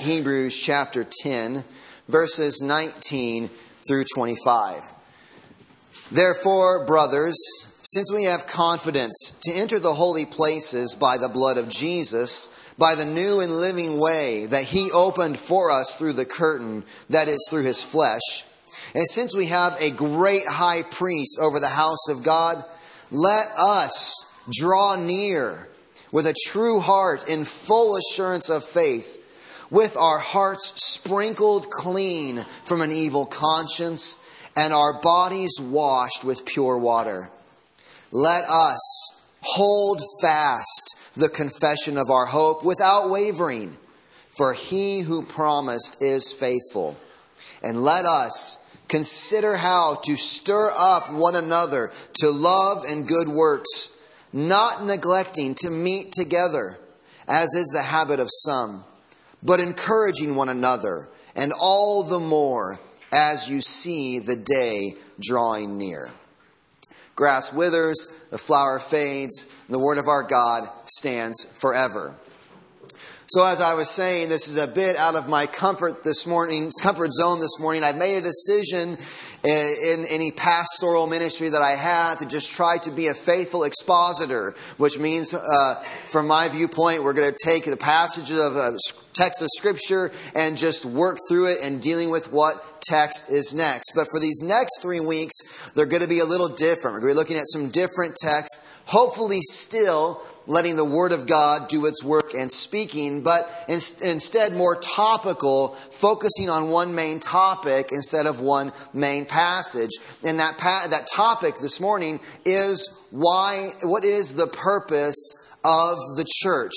Hebrews chapter 10, verses 19 through 25. Therefore, brothers, since we have confidence to enter the holy places by the blood of Jesus, by the new and living way that he opened for us through the curtain, that is, through his flesh, and since we have a great high priest over the house of God, let us draw near with a true heart in full assurance of faith, with our hearts sprinkled clean from an evil conscience and our bodies washed with pure water. Let us hold fast the confession of our hope without wavering, for he who promised is faithful. And let us consider how to stir up one another to love and good works not neglecting to meet together, as is the habit of some, but encouraging one another, and all the more as you see the day drawing near. Grass withers, the flower fades, and the word of our God stands forever. So, as I was saying, this is a bit out of my comfort this morning, comfort zone this morning. I've made a decision in any pastoral ministry that I had to just try to be a faithful expositor, which means, uh, from my viewpoint, we're going to take the passages of a text of Scripture and just work through it and dealing with what text is next. But for these next three weeks, they're going to be a little different. We're going to be looking at some different texts, hopefully, still letting the Word of God do its work and speaking, but in, instead more topical, focusing on one main topic instead of one main passage. And that, pa- that topic this morning is why, what is the purpose of the church?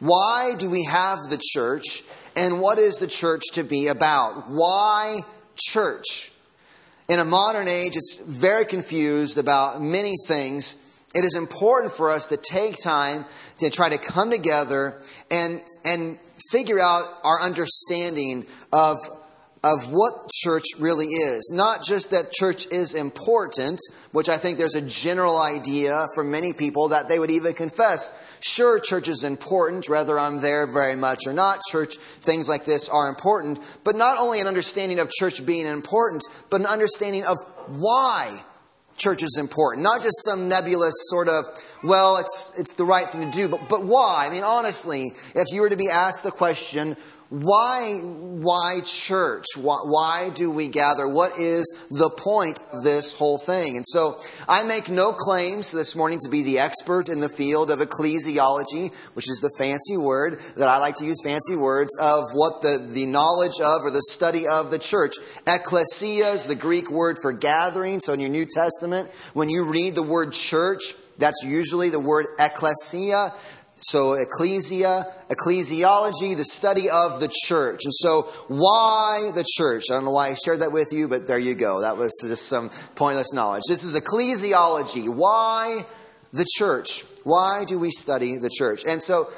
Why do we have the church? And what is the church to be about? Why church? In a modern age, it's very confused about many things it is important for us to take time to try to come together and, and figure out our understanding of, of what church really is. Not just that church is important, which I think there's a general idea for many people that they would even confess. Sure, church is important, whether I'm there very much or not. Church, things like this are important. But not only an understanding of church being important, but an understanding of why church is important. Not just some nebulous sort of, well, it's, it's the right thing to do, but, but why? I mean, honestly, if you were to be asked the question, why, why church? Why, why, do we gather? What is the point of this whole thing? And so I make no claims this morning to be the expert in the field of ecclesiology, which is the fancy word that I like to use fancy words of what the, the knowledge of or the study of the church. Ecclesia is the Greek word for gathering. So in your New Testament, when you read the word church, that's usually the word ecclesia. So, ecclesia, ecclesiology, the study of the church. And so, why the church? I don't know why I shared that with you, but there you go. That was just some pointless knowledge. This is ecclesiology. Why the church? Why do we study the church? And so,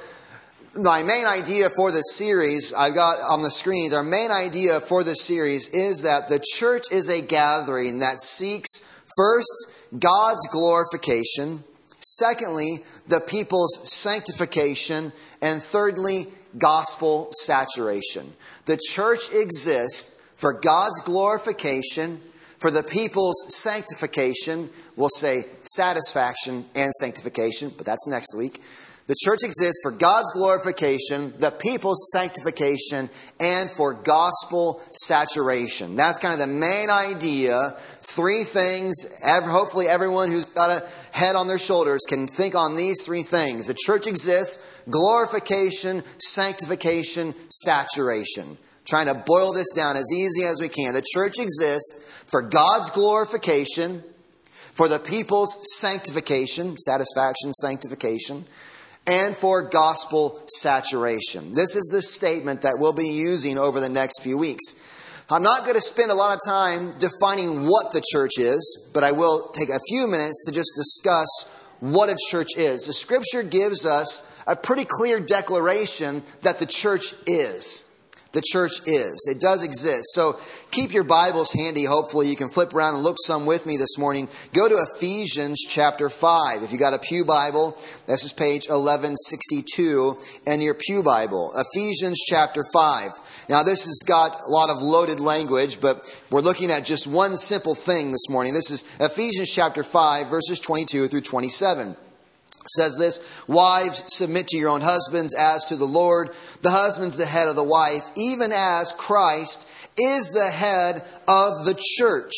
my main idea for this series, I've got on the screens, our main idea for this series is that the church is a gathering that seeks first God's glorification Secondly, the people's sanctification. And thirdly, gospel saturation. The church exists for God's glorification, for the people's sanctification, we'll say satisfaction and sanctification, but that's next week. The church exists for God's glorification, the people's sanctification, and for gospel saturation. That's kind of the main idea. Three things, hopefully, everyone who's got a head on their shoulders can think on these three things. The church exists glorification, sanctification, saturation. Trying to boil this down as easy as we can. The church exists for God's glorification, for the people's sanctification, satisfaction, sanctification and for gospel saturation. This is the statement that we'll be using over the next few weeks. I'm not going to spend a lot of time defining what the church is, but I will take a few minutes to just discuss what a church is. The scripture gives us a pretty clear declaration that the church is. The church is. It does exist. So keep your Bibles handy. Hopefully, you can flip around and look some with me this morning. Go to Ephesians chapter 5. If you got a Pew Bible, this is page 1162 and your Pew Bible. Ephesians chapter 5. Now, this has got a lot of loaded language, but we're looking at just one simple thing this morning. This is Ephesians chapter 5, verses 22 through 27 says this Wives, submit to your own husbands as to the Lord. The husband's the head of the wife, even as Christ is the head of the church,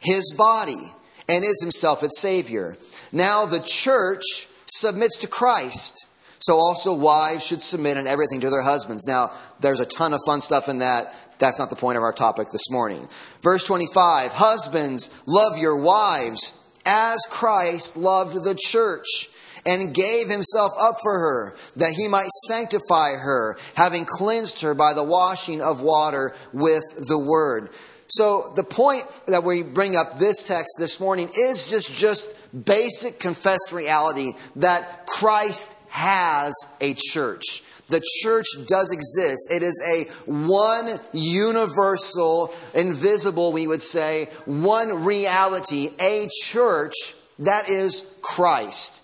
his body, and is himself its Savior. Now the church submits to Christ. So also wives should submit in everything to their husbands. Now, there's a ton of fun stuff in that. That's not the point of our topic this morning. Verse 25 Husbands, love your wives as Christ loved the church and gave himself up for her, that he might sanctify her, having cleansed her by the washing of water with the word. So the point that we bring up this text this morning is just, just basic confessed reality that Christ has a church. The church does exist. It is a one universal, invisible, we would say, one reality, a church that is Christ.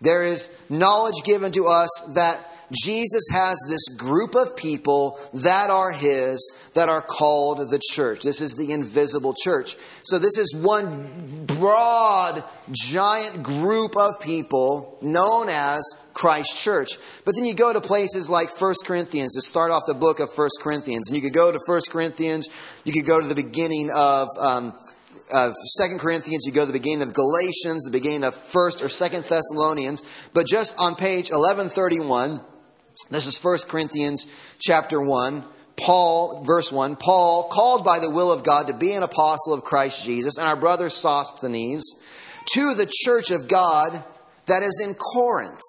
There is knowledge given to us that Jesus has this group of people that are His, that are called the church. This is the invisible church. So, this is one broad, giant group of people known as Christ Church. But then you go to places like 1 Corinthians to start off the book of 1 Corinthians. And you could go to 1 Corinthians, you could go to the beginning of. Um, of Second Corinthians, you go to the beginning of Galatians, the beginning of First or Second Thessalonians. But just on page eleven thirty one, this is First Corinthians chapter one. Paul, verse 1, Paul, called by the will of God to be an apostle of Christ Jesus, and our brother Sosthenes, to the church of God that is in Corinth.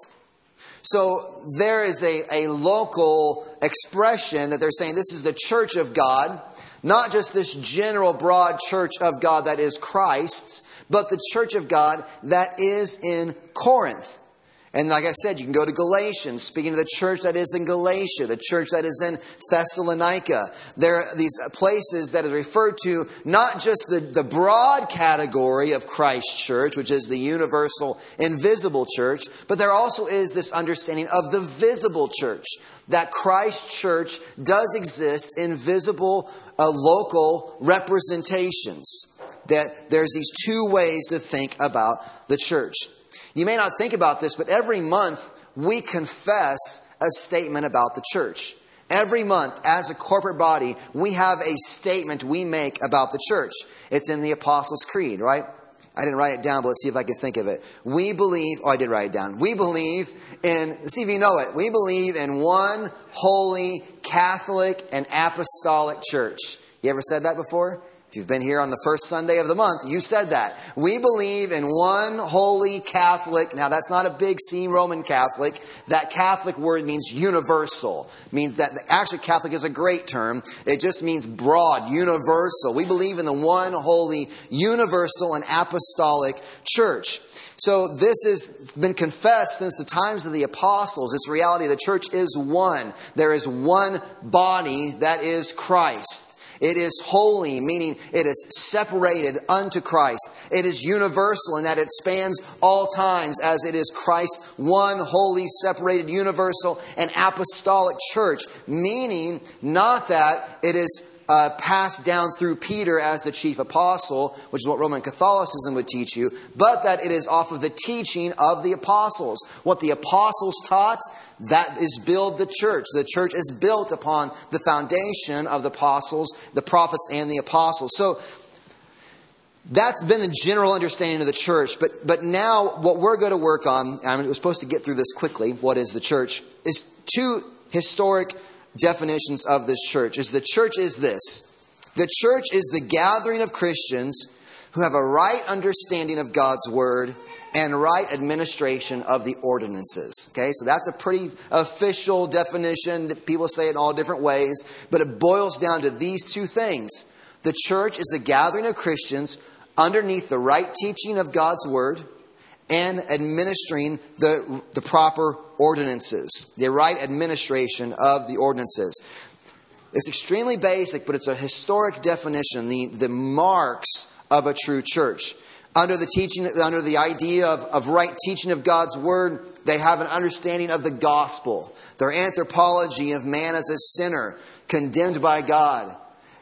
So there is a, a local expression that they're saying this is the church of God not just this general broad church of God that is Christ's, but the church of God that is in Corinth. And like I said, you can go to Galatians, speaking of the church that is in Galatia, the church that is in Thessalonica. There are these places that is referred to not just the, the broad category of Christ's church, which is the universal, invisible church, but there also is this understanding of the visible church, that Christ's church does exist in visible, uh, local representations. That there's these two ways to think about the church. You may not think about this, but every month we confess a statement about the church. Every month, as a corporate body, we have a statement we make about the church. It's in the Apostles' Creed, right? I didn't write it down, but let's see if I can think of it. We believe, oh, I did write it down. We believe in, see if you know it. We believe in one holy, Catholic, and apostolic church. You ever said that before? If you've been here on the first Sunday of the month, you said that. We believe in one holy Catholic. Now, that's not a big C Roman Catholic. That Catholic word means universal. Means that actually Catholic is a great term. It just means broad, universal. We believe in the one holy, universal, and apostolic church. So this has been confessed since the times of the apostles. This reality the church is one. There is one body that is Christ. It is holy, meaning it is separated unto Christ. It is universal in that it spans all times as it is Christ's one holy, separated, universal, and apostolic church. Meaning, not that it is uh, passed down through Peter as the chief apostle, which is what Roman Catholicism would teach you, but that it is off of the teaching of the apostles. What the apostles taught, that is build the church. The church is built upon the foundation of the apostles, the prophets, and the apostles. So that's been the general understanding of the church. But, but now, what we're going to work on, I mean, we're supposed to get through this quickly, what is the church, is two historic definitions of this church is the church is this the church is the gathering of Christians who have a right understanding of God's word and right administration of the ordinances. Okay, so that's a pretty official definition. People say it in all different ways, but it boils down to these two things. The church is the gathering of Christians underneath the right teaching of God's word and administering the, the proper ordinances, the right administration of the ordinances. It's extremely basic, but it's a historic definition, the, the marks of a true church. Under the teaching, under the idea of, of right teaching of God's word, they have an understanding of the gospel. Their anthropology of man as a sinner, condemned by God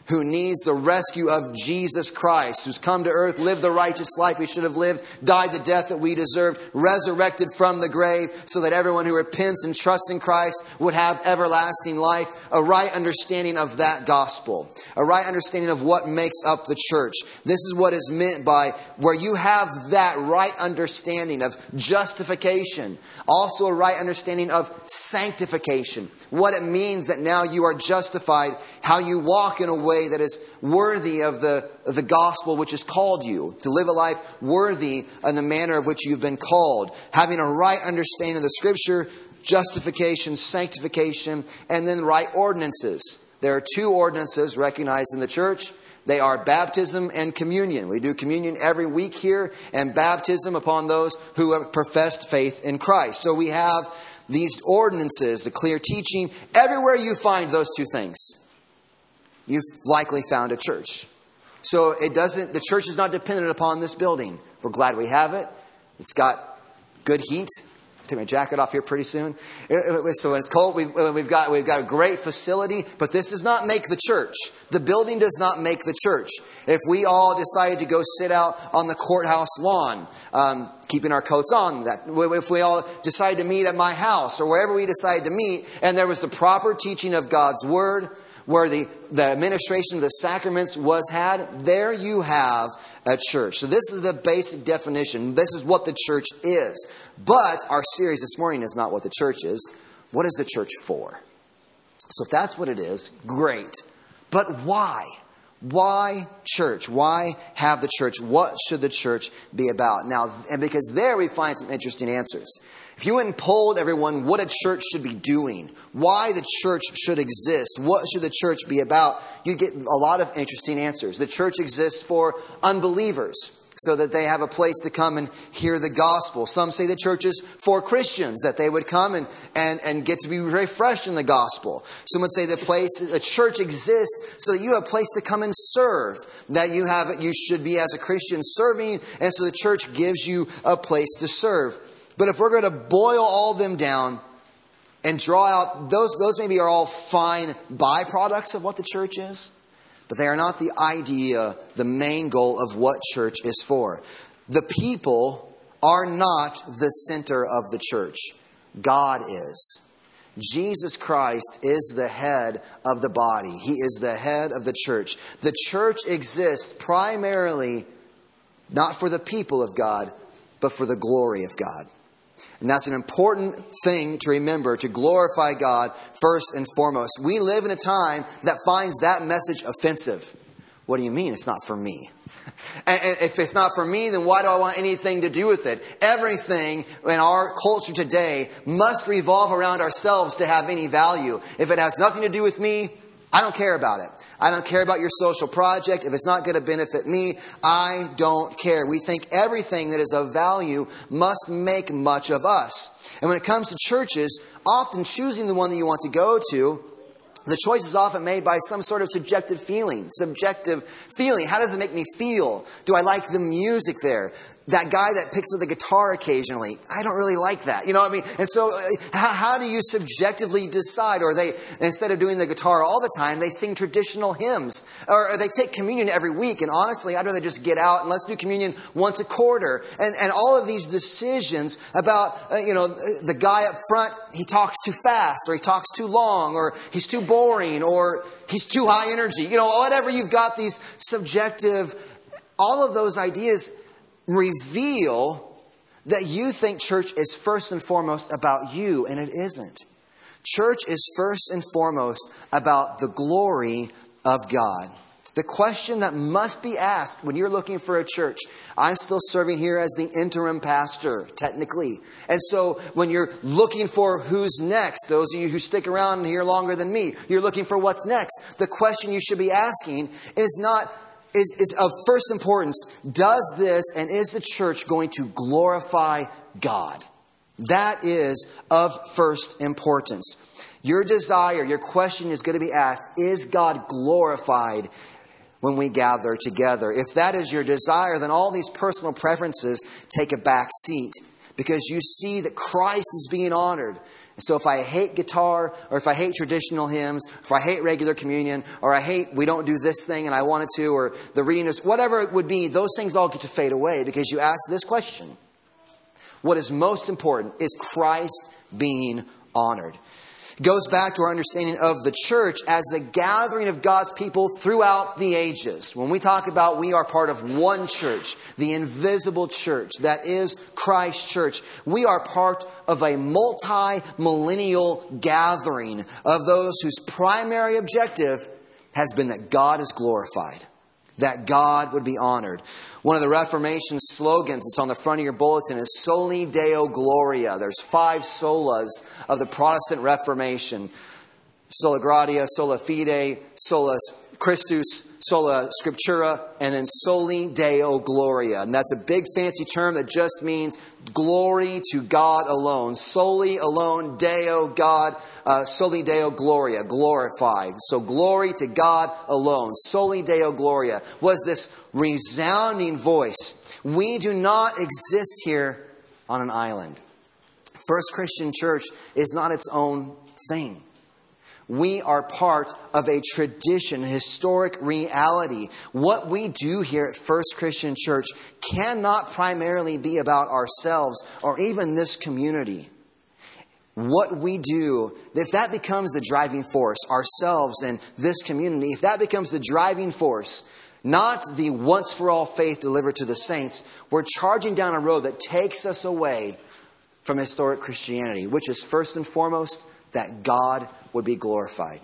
who needs the rescue of Jesus Christ, who's come to earth, lived the righteous life we should have lived, died the death that we deserved, resurrected from the grave, so that everyone who repents and trusts in Christ would have everlasting life. A right understanding of that gospel, a right understanding of what makes up the church. This is what is meant by where you have that right understanding of justification, also a right understanding of sanctification, what it means that now you are justified, how you walk in a way that is worthy of the, of the gospel which has called you, to live a life worthy in the manner of which you've been called, having a right understanding of the scripture, justification, sanctification, and then right ordinances. There are two ordinances recognized in the church. They are baptism and communion. We do communion every week here, and baptism upon those who have professed faith in Christ. So we have these ordinances, the clear teaching. Everywhere you find those two things, you've likely found a church. So it doesn't, the church is not dependent upon this building. We're glad we have it. It's got good heat. Take my jacket off here pretty soon. So when it's cold, we've, we've, got, we've got a great facility, but this does not make the church. The building does not make the church. If we all decided to go sit out on the courthouse lawn, um, keeping our coats on, that if we all decided to meet at my house or wherever we decide to meet, and there was the proper teaching of God's word, where the, the administration of the sacraments was had, there you have a church. So, this is the basic definition. This is what the church is. But our series this morning is not what the church is. What is the church for? So, if that's what it is, great. But why? Why church? Why have the church? What should the church be about? Now, and because there we find some interesting answers. If you went and polled everyone what a church should be doing, why the church should exist, what should the church be about, you'd get a lot of interesting answers. The church exists for unbelievers so that they have a place to come and hear the gospel. Some say the church is for Christians, that they would come and, and, and get to be fresh in the gospel. Some would say the place, a church exists so that you have a place to come and serve, that you have, you should be as a Christian serving, and so the church gives you a place to serve. But if we're going to boil all them down and draw out, those, those maybe are all fine byproducts of what the church is, but they are not the idea, the main goal of what church is for. The people are not the center of the church, God is. Jesus Christ is the head of the body. He is the head of the church. The church exists primarily not for the people of God, but for the glory of God. And that's an important thing to remember to glorify God first and foremost. We live in a time that finds that message offensive. What do you mean it's not for me? And if it's not for me, then why do I want anything to do with it? Everything in our culture today must revolve around ourselves to have any value. If it has nothing to do with me, I don't care about it. I don't care about your social project. If it's not going to benefit me, I don't care. We think everything that is of value must make much of us. And when it comes to churches, often choosing the one that you want to go to, the choice is often made by some sort of subjective feeling. Subjective feeling. How does it make me feel? Do I like the music there? That guy that picks up the guitar occasionally. I don't really like that. You know what I mean? And so, uh, how, how, do you subjectively decide? Or they, instead of doing the guitar all the time, they sing traditional hymns. Or, or they take communion every week. And honestly, I'd rather just get out and let's do communion once a quarter. And, and all of these decisions about, uh, you know, the guy up front, he talks too fast, or he talks too long, or he's too boring, or he's too high energy. You know, whatever you've got these subjective, all of those ideas reveal that you think church is first and foremost about you, and it isn't. Church is first and foremost about the glory of God. The question that must be asked when you're looking for a church, I'm still serving here as the interim pastor, technically. And so when you're looking for who's next, those of you who stick around here longer than me, you're looking for what's next. The question you should be asking is not, is, is of first importance. Does this and is the church going to glorify God? That is of first importance. Your desire, your question is going to be asked Is God glorified when we gather together? If that is your desire, then all these personal preferences take a back seat because you see that Christ is being honored. So if I hate guitar, or if I hate traditional hymns, if I hate regular communion, or I hate we don't do this thing and I wanted to, or the reading is whatever it would be, those things all get to fade away because you ask this question. What is most important is Christ being honored goes back to our understanding of the church as the gathering of God's people throughout the ages. When we talk about we are part of one church, the invisible church that is Christ church, we are part of a multi millennial gathering of those whose primary objective has been that God is glorified, that God would be honored. One of the Reformation slogans that's on the front of your bulletin is Soli Deo Gloria. There's five solas of the Protestant Reformation sola gratia, sola fide, sola Christus, sola scriptura, and then soli deo gloria. And that's a big fancy term that just means glory to God alone. Soli alone, deo, God, uh, soli deo gloria, glorified. So glory to God alone. Soli deo gloria was this resounding voice. We do not exist here on an island. First Christian Church is not its own thing. We are part of a tradition, historic reality. What we do here at First Christian Church cannot primarily be about ourselves or even this community. What we do, if that becomes the driving force, ourselves and this community, if that becomes the driving force, not the once for all faith delivered to the saints, we're charging down a road that takes us away from historic Christianity, which is first and foremost that God would be glorified.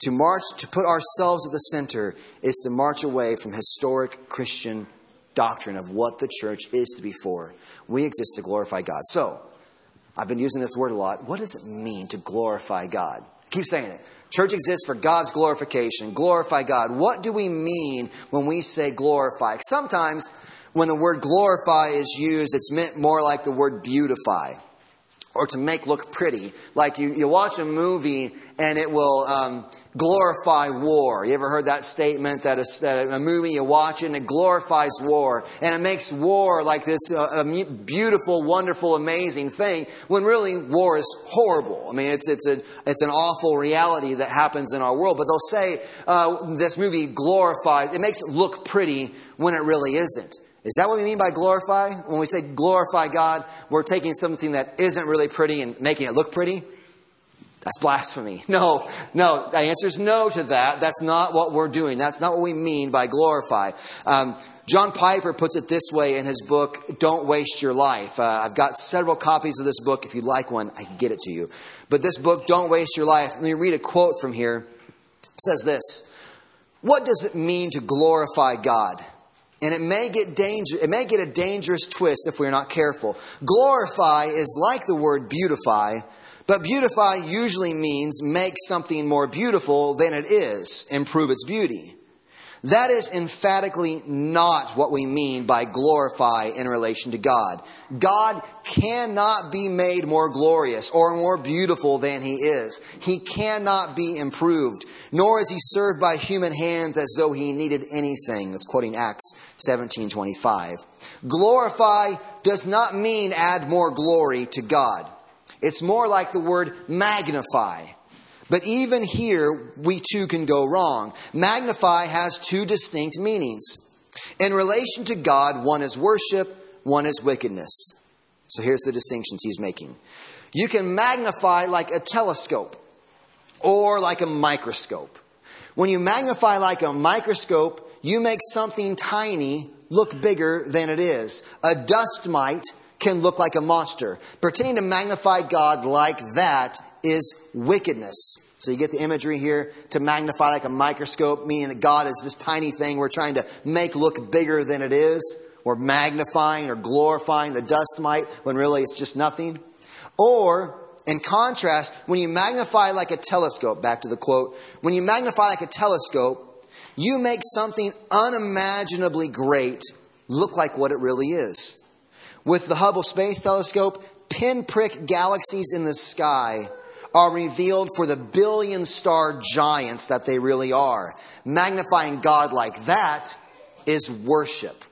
To march, to put ourselves at the center, is to march away from historic Christian doctrine of what the church is to be for. We exist to glorify God. So, I've been using this word a lot. What does it mean to glorify God? keep saying it. Church exists for God's glorification. Glorify God. What do we mean when we say glorify? Sometimes when the word glorify is used, it's meant more like the word beautify or to make look pretty. Like you, you watch a movie and it will um, glorify war. You ever heard that statement that a, that a movie you watch and it glorifies war and it makes war like this uh, beautiful, wonderful, amazing thing when really war is horrible. I mean, it's, it's, a, it's an awful reality that happens in our world. But they'll say uh, this movie glorifies, it makes it look pretty when it really isn't. Is that what we mean by glorify? When we say glorify God, we're taking something that isn't really pretty and making it look pretty? That's blasphemy. No, no. The answer is no to that. That's not what we're doing. That's not what we mean by glorify. Um, John Piper puts it this way in his book, Don't Waste Your Life. Uh, I've got several copies of this book. If you'd like one, I can get it to you. But this book, Don't Waste Your Life, let me read a quote from here. It says this What does it mean to glorify God? And it may get danger, it may get a dangerous twist if we're not careful. Glorify is like the word beautify, but beautify usually means make something more beautiful than it is, improve its beauty. That is emphatically not what we mean by glorify in relation to God. God cannot be made more glorious or more beautiful than he is. He cannot be improved, nor is he served by human hands as though he needed anything. That's quoting Acts 17:25. Glorify does not mean add more glory to God. It's more like the word magnify. But even here, we too can go wrong. Magnify has two distinct meanings. In relation to God, one is worship, one is wickedness. So here's the distinctions he's making. You can magnify like a telescope or like a microscope. When you magnify like a microscope, you make something tiny look bigger than it is. A dust mite can look like a monster. Pretending to magnify God like that is wickedness. So you get the imagery here to magnify like a microscope, meaning that God is this tiny thing we're trying to make look bigger than it is. We're magnifying or glorifying the dust mite when really it's just nothing. Or, in contrast, when you magnify like a telescope, back to the quote, when you magnify like a telescope, you make something unimaginably great look like what it really is. With the Hubble Space Telescope, pinprick galaxies in the sky are revealed for the billion star giants that they really are. Magnifying God like that is worship.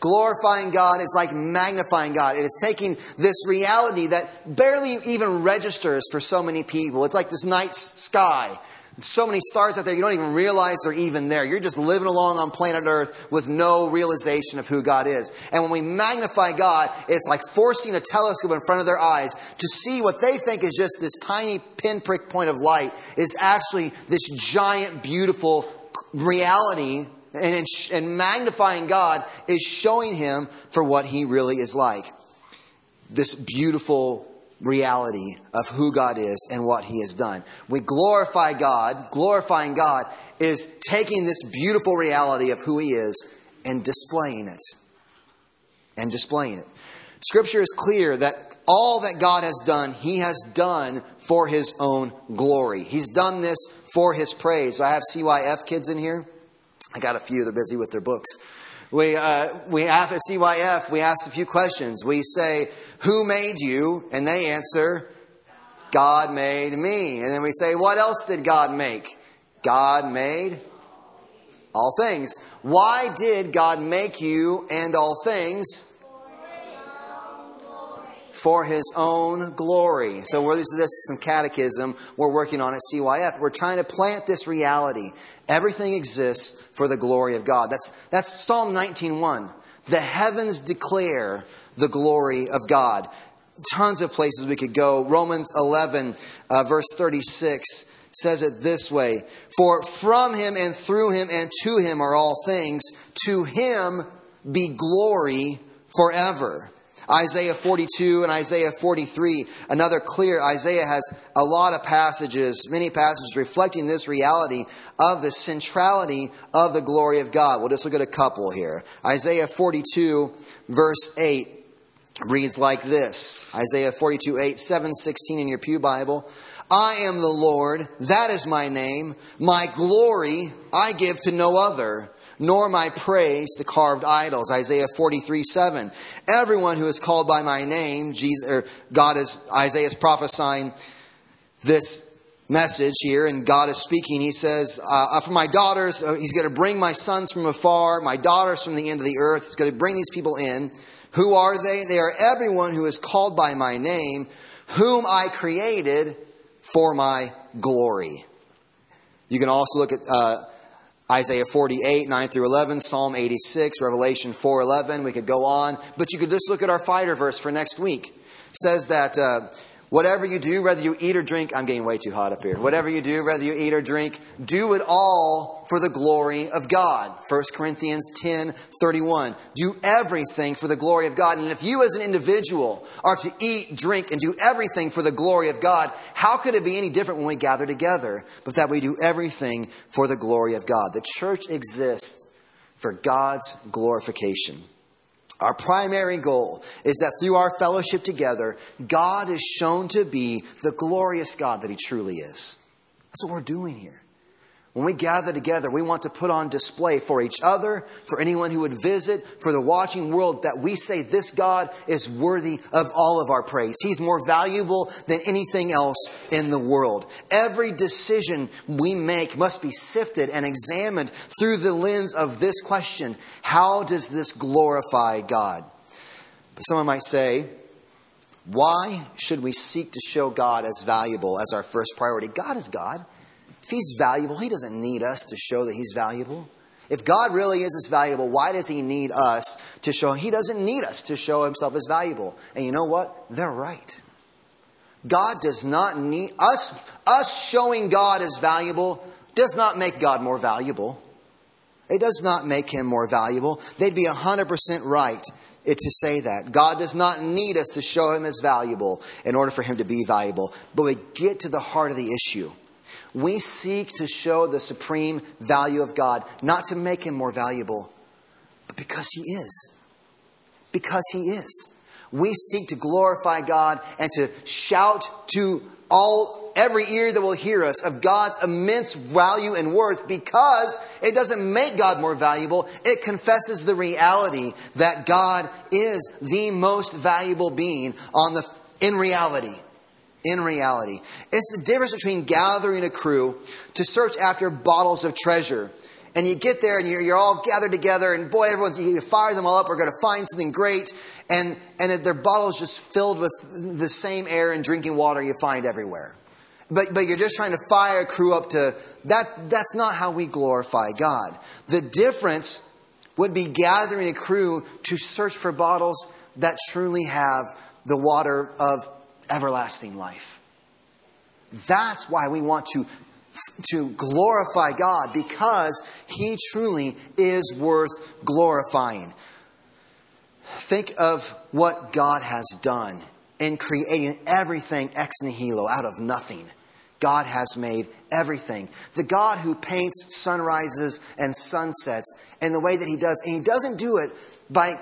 Glorifying God is like magnifying God. It is taking this reality that barely even registers for so many people. It's like this night sky so many stars out there, you don't even realize they're even there. You're just living along on planet Earth with no realization of who God is. And when we magnify God, it's like forcing a telescope in front of their eyes to see what they think is just this tiny pinprick point of light is actually this giant, beautiful reality. And, and magnifying God is showing Him for what He really is like. This beautiful reality of who God is and what He has done. We glorify God. Glorifying God is taking this beautiful reality of who He is and displaying it. And displaying it. Scripture is clear that all that God has done, He has done for His own glory. He's done this for His praise. I have CYF kids in here. I got a few, they're busy with their books. We, uh, we have at CYF, we ask a few questions. We say, Who made you? And they answer, God made me. And then we say, What else did God make? God made all things. Why did God make you and all things? For his own glory. So we're, this is some catechism we're working on at CYF. We're trying to plant this reality. Everything exists for the glory of God. That's, that's Psalm 19.1. The heavens declare the glory of God. Tons of places we could go. Romans 11, uh, verse 36 says it this way For from him and through him and to him are all things. To him be glory forever. Isaiah 42 and Isaiah 43, another clear, Isaiah has a lot of passages, many passages reflecting this reality of the centrality of the glory of God. We'll just look at a couple here. Isaiah 42, verse 8 reads like this Isaiah 42, 8, 7, 16 in your Pew Bible. I am the Lord, that is my name. My glory I give to no other nor my praise to carved idols. Isaiah 43 7. Everyone who is called by my name, Jesus, God is, Isaiah is prophesying this message here, and God is speaking. He says, uh, For my daughters, uh, He's going to bring my sons from afar, my daughters from the end of the earth. He's going to bring these people in. Who are they? They are everyone who is called by my name, whom I created for my glory. You can also look at uh, Isaiah 48, 9 through 11, Psalm 86, Revelation 4, 11. We could go on, but you could just look at our fighter verse for next week. It says that uh, Whatever you do, whether you eat or drink, I'm getting way too hot up here. Whatever you do, whether you eat or drink, do it all for the glory of God. 1 Corinthians 10 31. Do everything for the glory of God. And if you as an individual are to eat, drink, and do everything for the glory of God, how could it be any different when we gather together? But that we do everything for the glory of God. The church exists for God's glorification. Our primary goal is that through our fellowship together, God is shown to be the glorious God that He truly is. That's what we're doing here. When we gather together, we want to put on display for each other, for anyone who would visit, for the watching world, that we say this God is worthy of all of our praise. He's more valuable than anything else in the world. Every decision we make must be sifted and examined through the lens of this question How does this glorify God? But someone might say, why should we seek to show God as valuable as our first priority? God is God. He's valuable, he doesn't need us to show that he's valuable. If God really is as valuable, why does he need us to show? He doesn't need us to show himself as valuable. And you know what? They're right. God does not need us us showing God as valuable does not make God more valuable. It does not make him more valuable. They'd be 100% right to say that. God does not need us to show him as valuable in order for him to be valuable. But we get to the heart of the issue. We seek to show the supreme value of God, not to make him more valuable, but because he is. Because he is. We seek to glorify God and to shout to all every ear that will hear us of God's immense value and worth because it doesn't make God more valuable. It confesses the reality that God is the most valuable being on the in reality. In reality. It's the difference between gathering a crew to search after bottles of treasure. And you get there and you're, you're all gathered together, and boy, everyone's, you fire them all up, we're going to find something great. And, and their bottles just filled with the same air and drinking water you find everywhere. But, but you're just trying to fire a crew up to that. That's not how we glorify God. The difference would be gathering a crew to search for bottles that truly have the water of everlasting life. That's why we want to, to glorify God, because He truly is worth glorifying. Think of what God has done in creating everything ex nihilo, out of nothing. God has made everything. The God who paints sunrises and sunsets in the way that He does, and He doesn't do it by,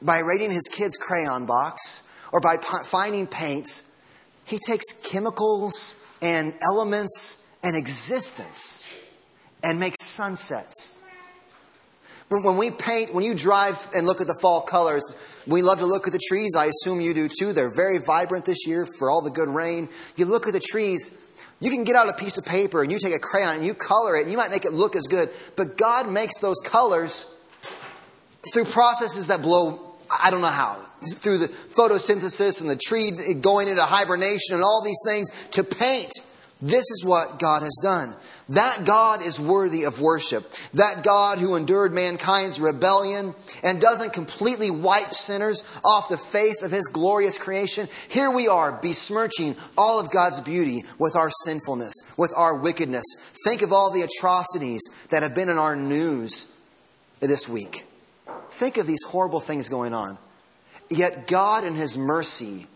by raiding His kid's crayon box or by finding paints. He takes chemicals and elements and existence and makes sunsets. When we paint, when you drive and look at the fall colors, we love to look at the trees. I assume you do too. They're very vibrant this year for all the good rain. You look at the trees, you can get out a piece of paper and you take a crayon and you color it and you might make it look as good, but God makes those colors through processes that blow, I don't know how, through the photosynthesis and the tree going into hibernation and all these things to paint. This is what God has done. That God is worthy of worship. That God who endured mankind's rebellion and doesn't completely wipe sinners off the face of his glorious creation. Here we are besmirching all of God's beauty with our sinfulness, with our wickedness. Think of all the atrocities that have been in our news this week. Think of these horrible things going on. Yet God, in his mercy,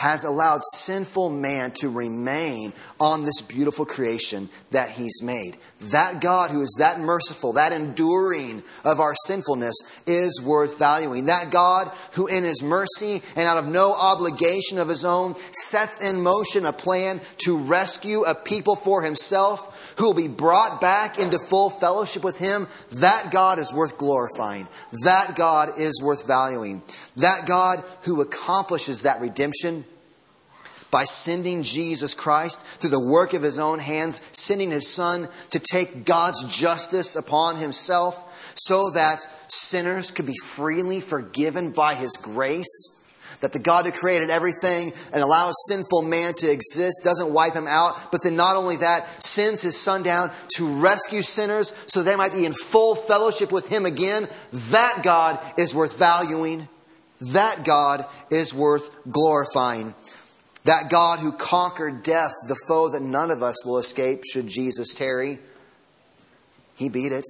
has allowed sinful man to remain on this beautiful creation that he's made. That God who is that merciful, that enduring of our sinfulness is worth valuing. That God who in his mercy and out of no obligation of his own sets in motion a plan to rescue a people for himself who will be brought back into full fellowship with him. That God is worth glorifying. That God is worth valuing. That God who accomplishes that redemption by sending Jesus Christ through the work of his own hands, sending his son to take God's justice upon himself so that sinners could be freely forgiven by his grace. That the God who created everything and allows sinful man to exist doesn't wipe him out, but then not only that, sends his son down to rescue sinners so they might be in full fellowship with him again. That God is worth valuing. That God is worth glorifying. That God who conquered death, the foe that none of us will escape should Jesus tarry, he beat it.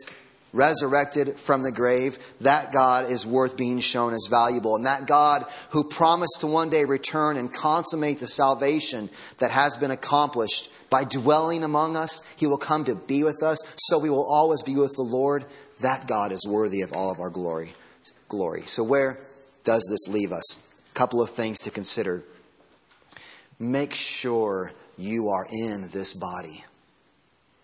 Resurrected from the grave, that God is worth being shown as valuable. And that God who promised to one day return and consummate the salvation that has been accomplished by dwelling among us, he will come to be with us, so we will always be with the Lord. That God is worthy of all of our glory. Glory. So where does this leave us? A couple of things to consider make sure you are in this body,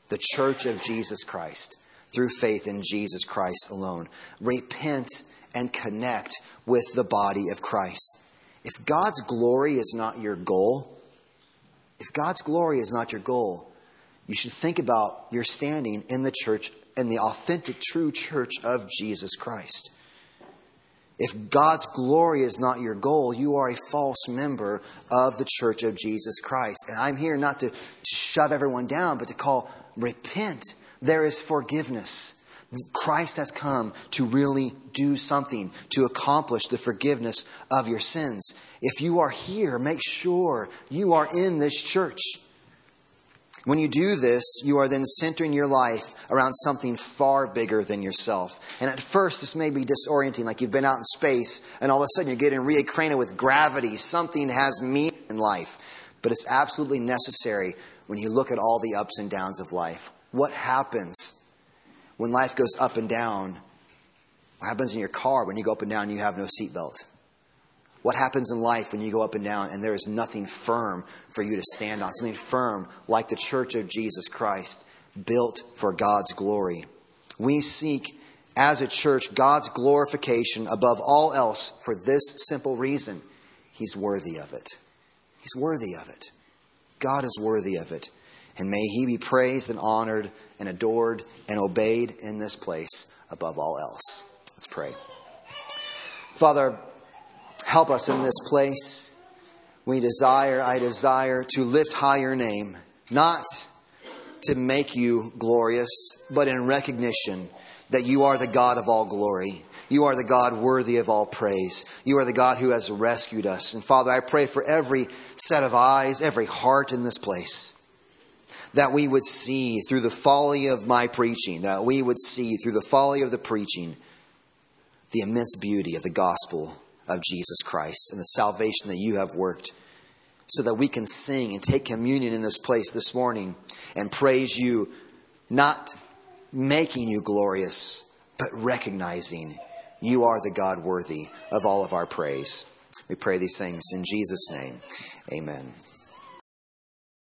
the church of Jesus Christ, through faith in Jesus Christ alone. Repent and connect with the body of Christ. If God's glory is not your goal, if God's glory is not your goal, you should think about your standing in the church, in the authentic, true church of Jesus Christ. If God's glory is not your goal, you are a false member of the church of Jesus Christ. And I'm here not to, shove everyone down, but to call repent. There is forgiveness. Christ has come to really do something to accomplish the forgiveness of your sins. If you are here, make sure you are in this church. When you do this, you are then centering your life around something far bigger than yourself. And at first, this may be disorienting, like you've been out in space, and all of a sudden you're getting reacquainted with gravity. Something has meaning in life. But it's absolutely necessary when you look at all the ups and downs of life. What happens when life goes up and down? What happens in your car when you go up and down and you have no seatbelt? What happens in life when you go up and down and there is nothing firm for you to stand on? Something firm like the church of Jesus Christ, built for God's glory. We seek, as a church, God's glorification above all else for this simple reason He's worthy of it. He's worthy of it. God is worthy of it. And may he be praised and honored and adored and obeyed in this place above all else. Let's pray. Father, help us in this place. We desire, I desire to lift high your name, not to make you glorious, but in recognition that you are the God of all glory. You are the God worthy of all praise. You are the God who has rescued us. And Father, I pray for every set of eyes, every heart in this place, that we would see through the folly of my preaching, that we would see through the folly of the preaching the immense beauty of the gospel of Jesus Christ and the salvation that you have worked, so that we can sing and take communion in this place this morning and praise you, not making you glorious, but recognizing you are the God worthy of all of our praise. We pray these things in Jesus' name. Amen.